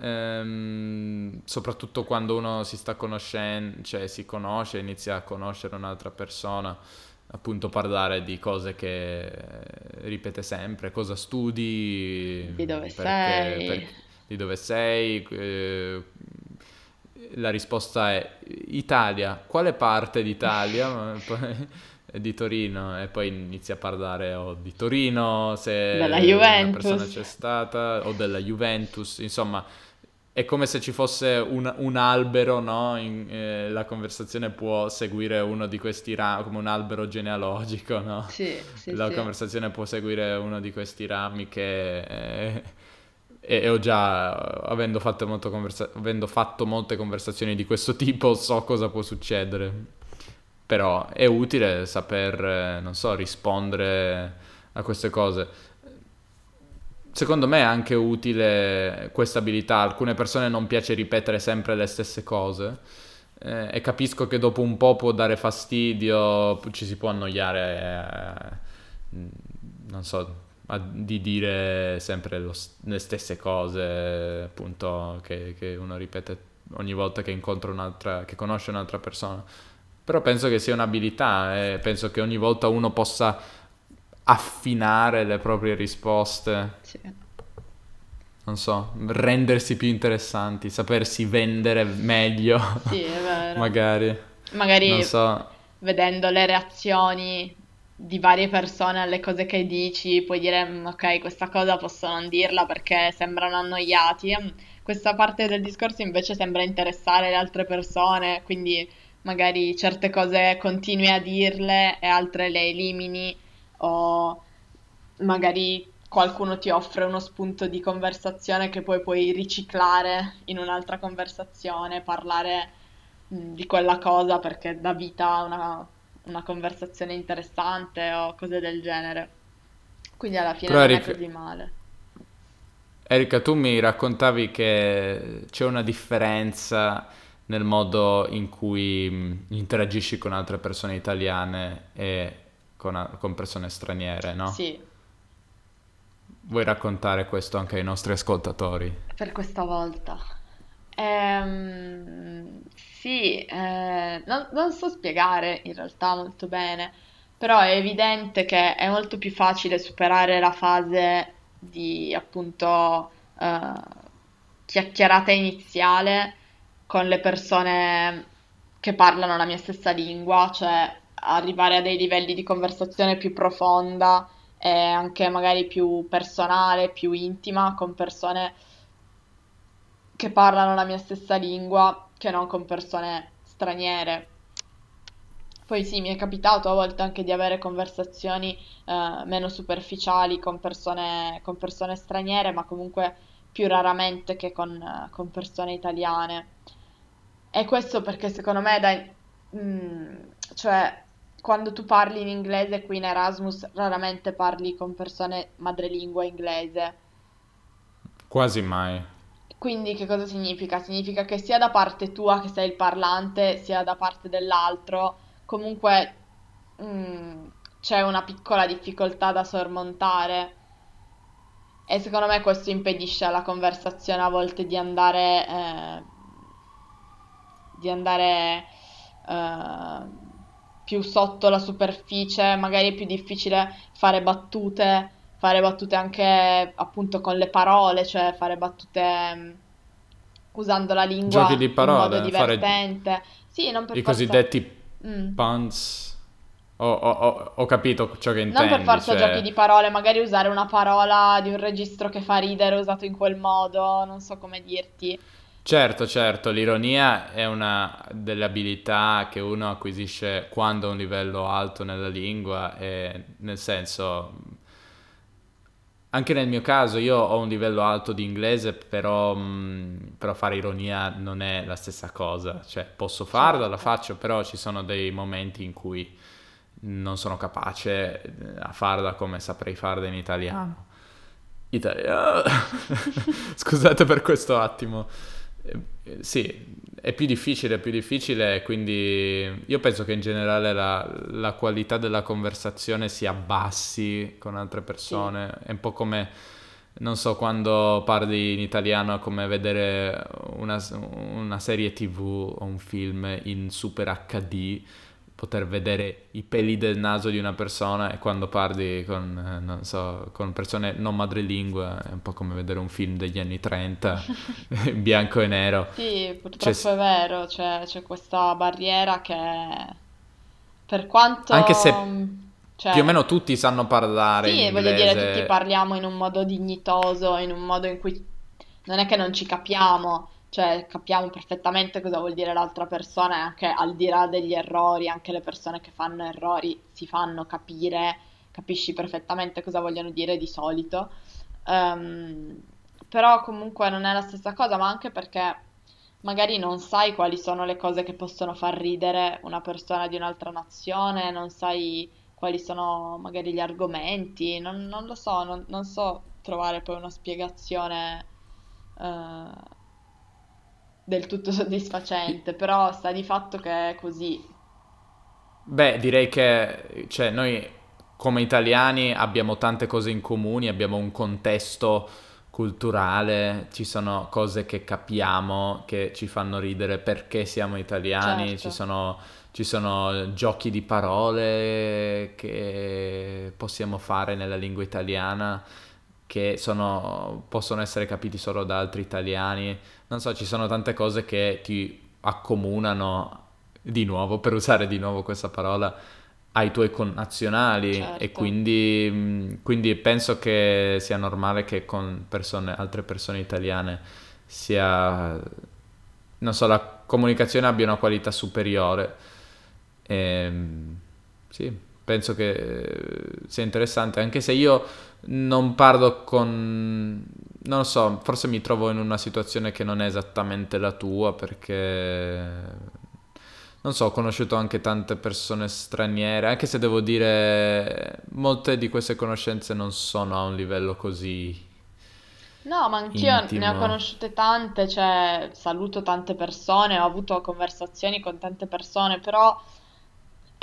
Ehm, soprattutto quando uno si sta conoscendo, cioè si conosce, inizia a conoscere un'altra persona. Appunto parlare di cose che ripete sempre, cosa studi, Di dove perché, sei. per- di dove sei. eh, la risposta è Italia, quale parte d'Italia? [laughs] Poi- di Torino e poi inizia a parlare o di Torino, se Della una Juventus. persona c'è stata, o della Juventus, insomma, è come se ci fosse un, un albero, no? In- eh, la conversazione può seguire uno di questi rami, come un albero genealogico, no? Sì, sì, La sì. conversazione può seguire uno di questi rami che... eh, e, e ho già, avendo fatto, molto conversa- avendo fatto molte conversazioni di questo tipo, so cosa può succedere. Però è utile saper, eh, non so, rispondere a queste cose. Secondo me è anche utile questa abilità. Alcune persone non piace ripetere sempre le stesse cose. eh, e capisco che dopo un po' può dare fastidio, ci si può annoiare, eh, non so, a- di dire sempre lo le stesse cose, appunto, che, che uno ripete ogni volta che incontra un'altra, che conosce un'altra persona. Però penso che sia un'abilità e penso che ogni volta uno possa affinare le proprie risposte, Sì. non so, rendersi più interessanti, sapersi vendere meglio, Sì, è vero. [laughs] magari, Magari non so. vedendo le reazioni di varie persone alle cose che dici, puoi dire, "Mm, ok, questa cosa posso non dirla perché sembrano annoiati. Mm, Questa parte del discorso invece sembra interessare le altre persone, quindi magari certe cose continui a dirle e altre le elimini o magari qualcuno ti offre uno spunto di conversazione che poi puoi riciclare in un'altra conversazione, parlare mh, di quella cosa perché dà vita a una, una conversazione interessante o cose del genere. Quindi alla fine Però non è Eric, così male. Erika, tu mi raccontavi che c'è una differenza nel modo in cui mh, interagisci con altre persone italiane e con, con persone straniere, no? Sì, Vuoi raccontare questo anche ai nostri ascoltatori? per questa volta. Ehm, sì, eh, non, non so spiegare in realtà molto bene, però è evidente che è molto più facile superare la fase di appunto eh, chiacchierata iniziale con le persone che parlano la mia stessa lingua, cioè arrivare a dei livelli di conversazione più profonda e anche magari più personale, più intima con persone che parlano la mia stessa lingua che non con persone straniere. Poi sì, mi è capitato a volte anche di avere conversazioni eh, meno superficiali con persone, con persone straniere, ma comunque più raramente che con, con persone italiane. E questo perché secondo me, dai, mm, cioè, quando tu parli in inglese qui in Erasmus, raramente parli con persone madrelingua inglese. Quasi mai. Quindi che cosa significa? Significa che sia da parte tua che sei il parlante, sia da parte dell'altro, comunque mm, c'è una piccola difficoltà da sormontare e secondo me questo impedisce alla conversazione a volte di andare, eh, di andare eh, più sotto la superficie, magari è più difficile fare battute, fare battute anche appunto con le parole, cioè fare battute mm, usando la Giochi lingua di in modo parole, fare divertente. Sì, non per i forza. cosiddetti Mm. puns. Ho, ho- ho- capito ciò che Non per intendi, forza giochi cioè... di parole, magari usare una parola di un registro che fa ridere usato in quel modo, non so come dirti. Certo, certo, l'ironia è una delle abilità che uno acquisisce quando ha un livello alto nella lingua e nel senso, anche nel mio caso io ho un livello alto di inglese, però, mh, però fare ironia non è la stessa cosa, cioè posso farla, la faccio, però ci sono dei momenti in cui non sono capace eh, a farla come saprei farla in italiano. Italiano. [laughs] Scusate per questo attimo. Eh, Sì, è più difficile, è più difficile, quindi io penso che in generale la, la qualità della conversazione si abbassi con altre Sì, persone. È un po' come, non so, quando parli in italiano è come vedere una, una serie TV o un film in super HD poter vedere i peli del naso di una persona e quando parli con, eh, non so, con persone non madrelingue è un po' come vedere un film degli anni 30 in [laughs] bianco e nero. Sì, purtroppo c'è, è vero, c'è, c'è questa barriera che per quanto... Anche se cioè, più o meno tutti sanno parlare sì, in voglio dire, tutti parliamo in un modo dignitoso, in un modo in cui non è che non ci capiamo, cioè capiamo perfettamente cosa vuol dire l'altra persona e anche al di là degli errori, anche le persone che fanno errori si fanno capire, capisci perfettamente cosa vogliono dire di solito. Um, però comunque non è la stessa cosa, ma anche perché magari non sai quali sono le cose che possono far ridere una persona di un'altra nazione, non sai quali sono magari gli argomenti, non, non lo so, non, non, so trovare poi una spiegazione uh, del tutto soddisfacente, però sta di fatto che è così. Beh, direi che cioè, noi come italiani abbiamo tante cose in comune, abbiamo un contesto culturale, ci sono cose che capiamo, che ci fanno ridere perché siamo italiani, certo. ci sono ci sono giochi di parole che possiamo fare nella lingua italiana che sono, possono essere capiti solo da altri italiani. Non so, ci sono tante cose che ti accomunano di nuovo, per usare di nuovo questa parola, ai tuoi connazionali certo. e quindi, quindi, penso che sia normale che con persone, altre persone italiane sia, non so, la comunicazione abbia una qualità superiore e, ehm, sì, penso che sia interessante, anche se io non parlo con... non lo so, forse mi trovo in una situazione che non è esattamente la tua perché... Non so, ho conosciuto anche tante persone straniere, anche se devo dire molte di queste conoscenze non sono a un livello così No, ma anch'io ne ho conosciute tante, cioè saluto tante persone, ho avuto conversazioni con tante persone, però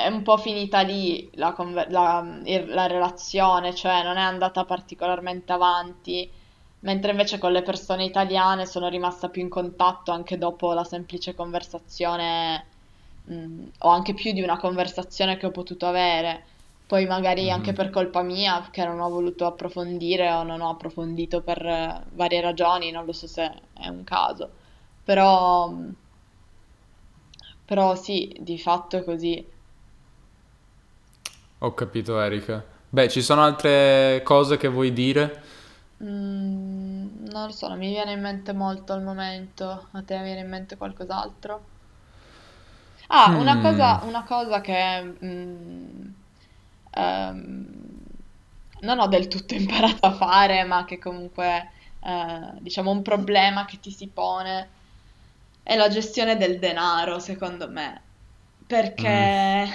è un po' finita lì la, conver- la, la relazione, cioè non è andata particolarmente avanti, mentre invece con le persone italiane sono rimasta più in contatto anche dopo la semplice conversazione, mh, o anche più di una conversazione che ho potuto avere. Poi magari mm-hmm. anche per colpa mia, che non ho voluto approfondire o non ho approfondito per eh, varie ragioni, non lo so se è un caso. Però, però sì, di fatto è così. Ho capito Erika. Beh, ci sono altre cose che vuoi dire? Mm, non lo so, non mi viene in mente molto al momento. A te viene in mente qualcos'altro? Ah, una Hmm. cosa, una cosa che mm, ehm, non ho del tutto [laughs] imparato a fare, ma che comunque, eh, diciamo, un problema che ti si pone è la gestione del denaro, secondo me. Mm. Perché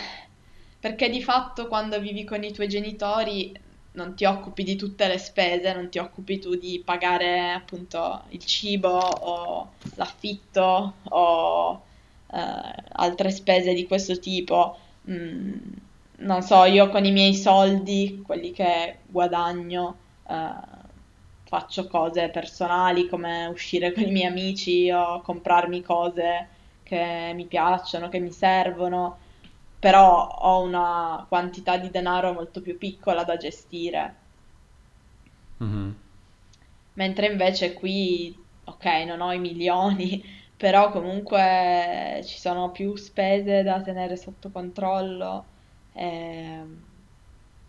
perché di fatto quando vivi con i tuoi genitori non ti occupi di tutte le spese, non ti occupi tu di pagare appunto il cibo o l'affitto o eh, altre spese di questo tipo. Mm, non so, io con i miei soldi, quelli che guadagno, eh, faccio cose personali come uscire con i miei amici o comprarmi cose che mi piacciono, che mi servono però ho una quantità di denaro molto più piccola da gestire. Mm-hmm. Mentre invece qui, ok, non ho i milioni, [laughs] però comunque ci sono più spese da tenere sotto controllo. E,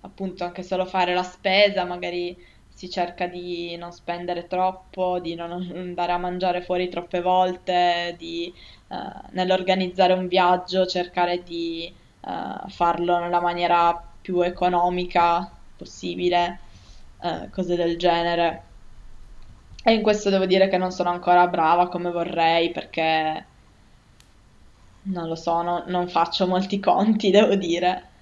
appunto, anche solo fare la spesa, magari si cerca di non spendere troppo, di non andare a mangiare fuori troppe volte, di uh, nell'organizzare un viaggio cercare di uh, farlo nella maniera più economica possibile, uh, cose del genere. E in questo devo dire che non sono ancora brava come vorrei perché non lo so, no, non faccio molti conti, [laughs] devo dire.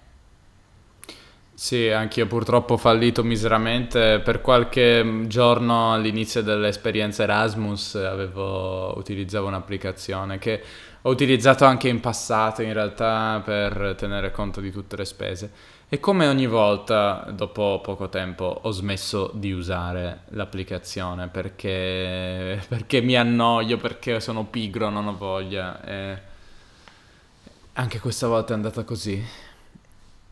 Sì, anch'io purtroppo ho fallito miseramente. Per qualche giorno all'inizio dell'esperienza Erasmus avevo, utilizzavo un'applicazione che ho utilizzato anche in passato in realtà per tenere conto di tutte le spese. E come ogni volta, dopo poco tempo, ho smesso di usare l'applicazione perché, [laughs] perché mi annoio, perché sono pigro, non ho voglia. E Anche questa volta è andata così.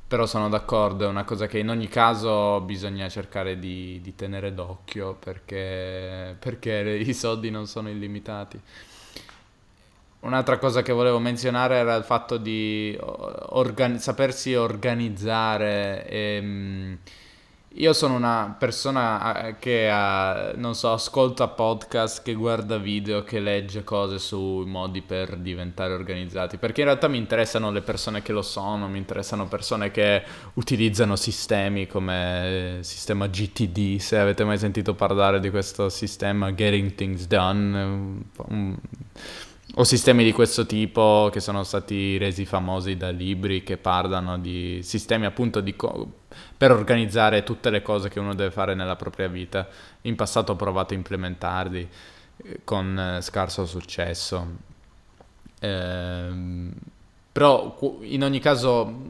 Però sono d'accordo, è una cosa che in ogni caso bisogna cercare di, di tenere d'occhio perché, perché i soldi non sono illimitati. Un'altra cosa che volevo menzionare era il fatto di organ- sapersi organizzare. E, mm, io sono una persona che ha, non so, ascolta podcast, che guarda video, che legge cose sui modi per diventare organizzati, perché in realtà mi interessano le persone che lo sono, mi interessano persone che utilizzano sistemi come il sistema GTD, se avete mai sentito parlare di questo sistema Getting Things Done, un, o sistemi di questo tipo che sono stati resi famosi da libri che parlano di sistemi appunto di co- per organizzare tutte le cose che uno deve fare nella propria vita. In passato ho provato a implementarli eh, con eh, scarso successo. Eh, però in ogni caso,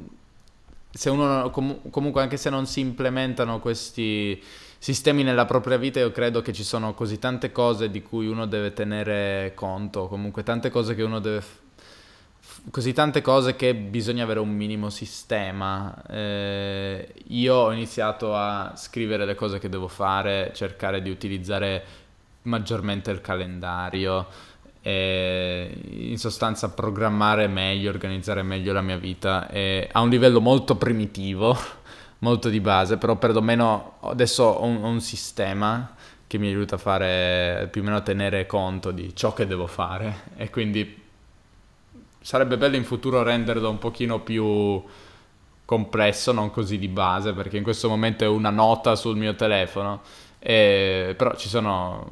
se uno com- comunque anche se non si implementano questi sistemi nella propria vita, io credo che ci sono così tante cose di cui uno deve tenere conto, comunque tante cose che uno deve... F- così tante cose che bisogna avere un minimo sistema. Eh, io ho iniziato a scrivere le cose che devo fare, cercare di utilizzare maggiormente il calendario e in sostanza programmare meglio, organizzare meglio la mia vita e a un livello molto primitivo molto di base, però perlomeno adesso ho un, ho un sistema che mi aiuta a fare più o meno a tenere conto di ciò che devo fare. E quindi sarebbe bello in futuro renderlo un pochino più complesso, non così di base, perché in questo momento è una nota sul mio telefono, e, però ci sono,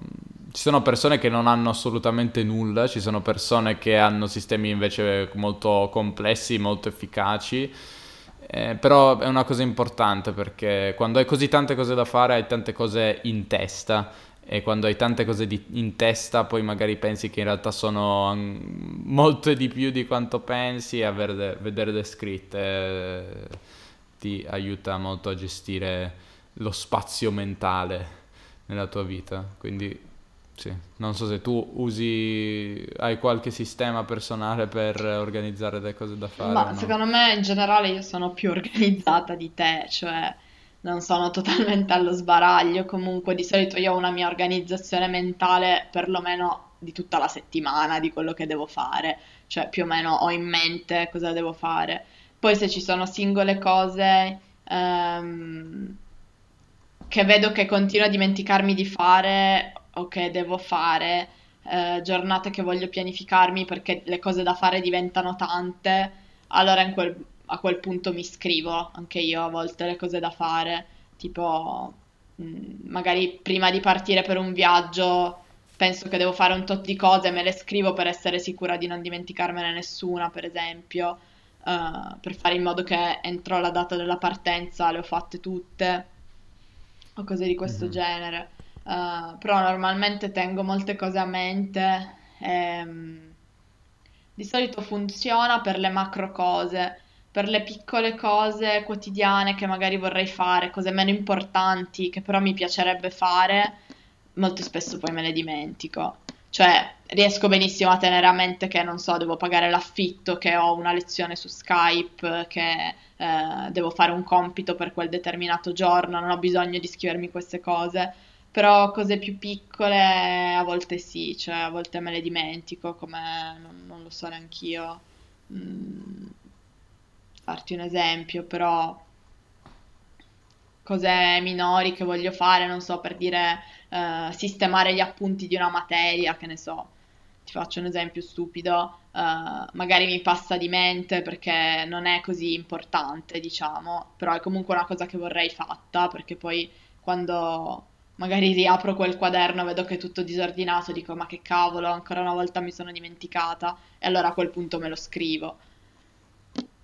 ci sono persone che non hanno assolutamente nulla, ci sono persone che hanno sistemi invece molto complessi, molto efficaci eh, però è una cosa importante perché quando hai così tante cose da fare hai tante cose in testa e quando hai tante cose di, in testa poi magari pensi che in realtà sono molte di più di quanto pensi e averle, vederle scritte eh, ti aiuta molto a gestire lo spazio mentale nella tua vita. Quindi sì, non so se tu usi, hai qualche sistema personale per organizzare le cose da fare. Ma no? secondo me in generale io sono più [laughs] organizzata di te, cioè non sono totalmente allo sbaraglio, comunque di solito io ho una mia organizzazione mentale perlomeno di tutta la settimana, di quello che devo fare, cioè più o meno ho in mente cosa devo fare. Poi se ci sono singole cose ehm, che vedo che continuo a dimenticarmi di fare o che devo fare, eh, giornate che voglio pianificarmi perché le cose da fare diventano tante, allora quel, a quel punto mi scrivo anche io a volte le cose da fare, tipo mh, mm, magari prima di partire per un viaggio penso che devo fare un tot di cose, me le scrivo per essere sicura di non dimenticarmene nessuna, per esempio, uh, per fare in modo che entro la data della partenza le ho fatte tutte o cose di questo mm-hmm. genere. Uh, però normalmente tengo molte cose a mente. E, um, di solito funziona per le macro cose, per le piccole cose quotidiane che magari vorrei fare, cose meno importanti che però mi piacerebbe fare, molto spesso poi me le dimentico. Cioè, riesco benissimo a tenere a mente che, non so, devo pagare l'affitto, che ho una lezione su Skype, che eh, devo fare un compito per quel determinato giorno, non ho bisogno di scrivermi queste cose però cose più piccole a volte sì, cioè a volte me le dimentico, come non, non lo so neanch'io. Mm, farti un esempio, però cose minori che voglio fare, non so, per dire uh, sistemare gli appunti di una materia, che ne so. Ti faccio un esempio stupido, uh, magari mi passa di mente perché non è così importante, diciamo, però è comunque una cosa che vorrei fatta, perché poi quando magari riapro quel quaderno, vedo che è tutto disordinato, dico ma che cavolo, ancora una volta mi sono dimenticata e allora a quel punto me lo scrivo.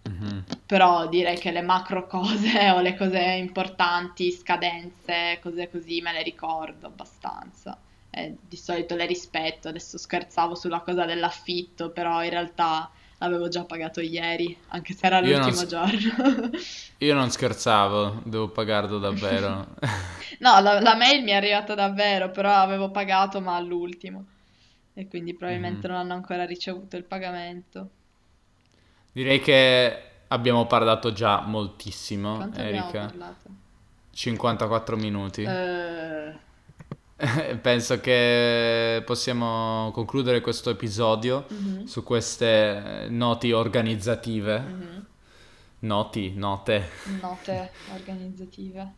Mm-hmm. Però direi che le macro cose [laughs] o le cose importanti, scadenze, cose così me le ricordo abbastanza. E di solito le rispetto. Adesso scherzavo sulla cosa dell'affitto, però in realtà l'avevo già pagato ieri, anche se era l'ultimo non... giorno. [laughs] Io non scherzavo, devo pagarlo davvero. [laughs] no, la, la, mail mi è arrivata davvero, però avevo pagato ma all'ultimo. E quindi probabilmente mm. non hanno ancora ricevuto il pagamento. Direi che abbiamo parlato già moltissimo, Quanto abbiamo Erika. parlato? 54 minuti. Eh, [laughs] Penso che possiamo concludere questo episodio mhm, su queste noti organizzative. mhm. Noti, note. Note [laughs] organizzative.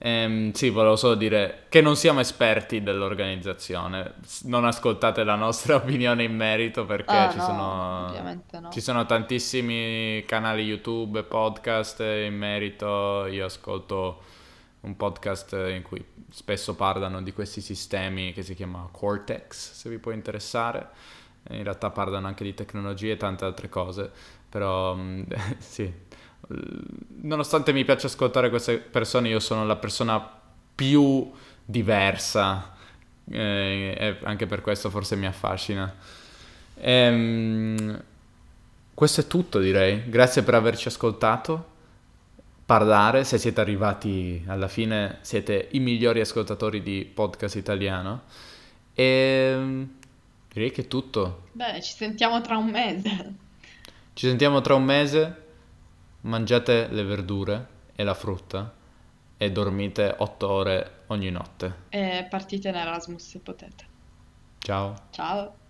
Ehm, sì, volevo solo dire che non siamo esperti dell'organizzazione. Non ascoltate la nostra [laughs] opinione in merito perché Ah, ci no, sono, no. ci sono tantissimi canali YouTube, podcast in merito. Io ascolto un podcast in cui spesso parlano di questi sistemi che si chiama Cortex, se vi può interessare. In realtà parlano anche di tecnologie e tante altre cose, però mm, [laughs] sì. Nonostante mi piaccia ascoltare queste persone, io sono la persona più diversa eh, e anche per questo forse mi affascina. Ehm, questo è tutto, direi. Grazie per averci ascoltato parlare. Se siete arrivati alla fine, siete i migliori ascoltatori di podcast italiano. E direi che è tutto. Bene, ci sentiamo tra un mese. Ci sentiamo tra un mese. Mangiate le verdure e la frutta e dormite 8 ore ogni notte. E partite in Erasmus se potete. Ciao. Ciao.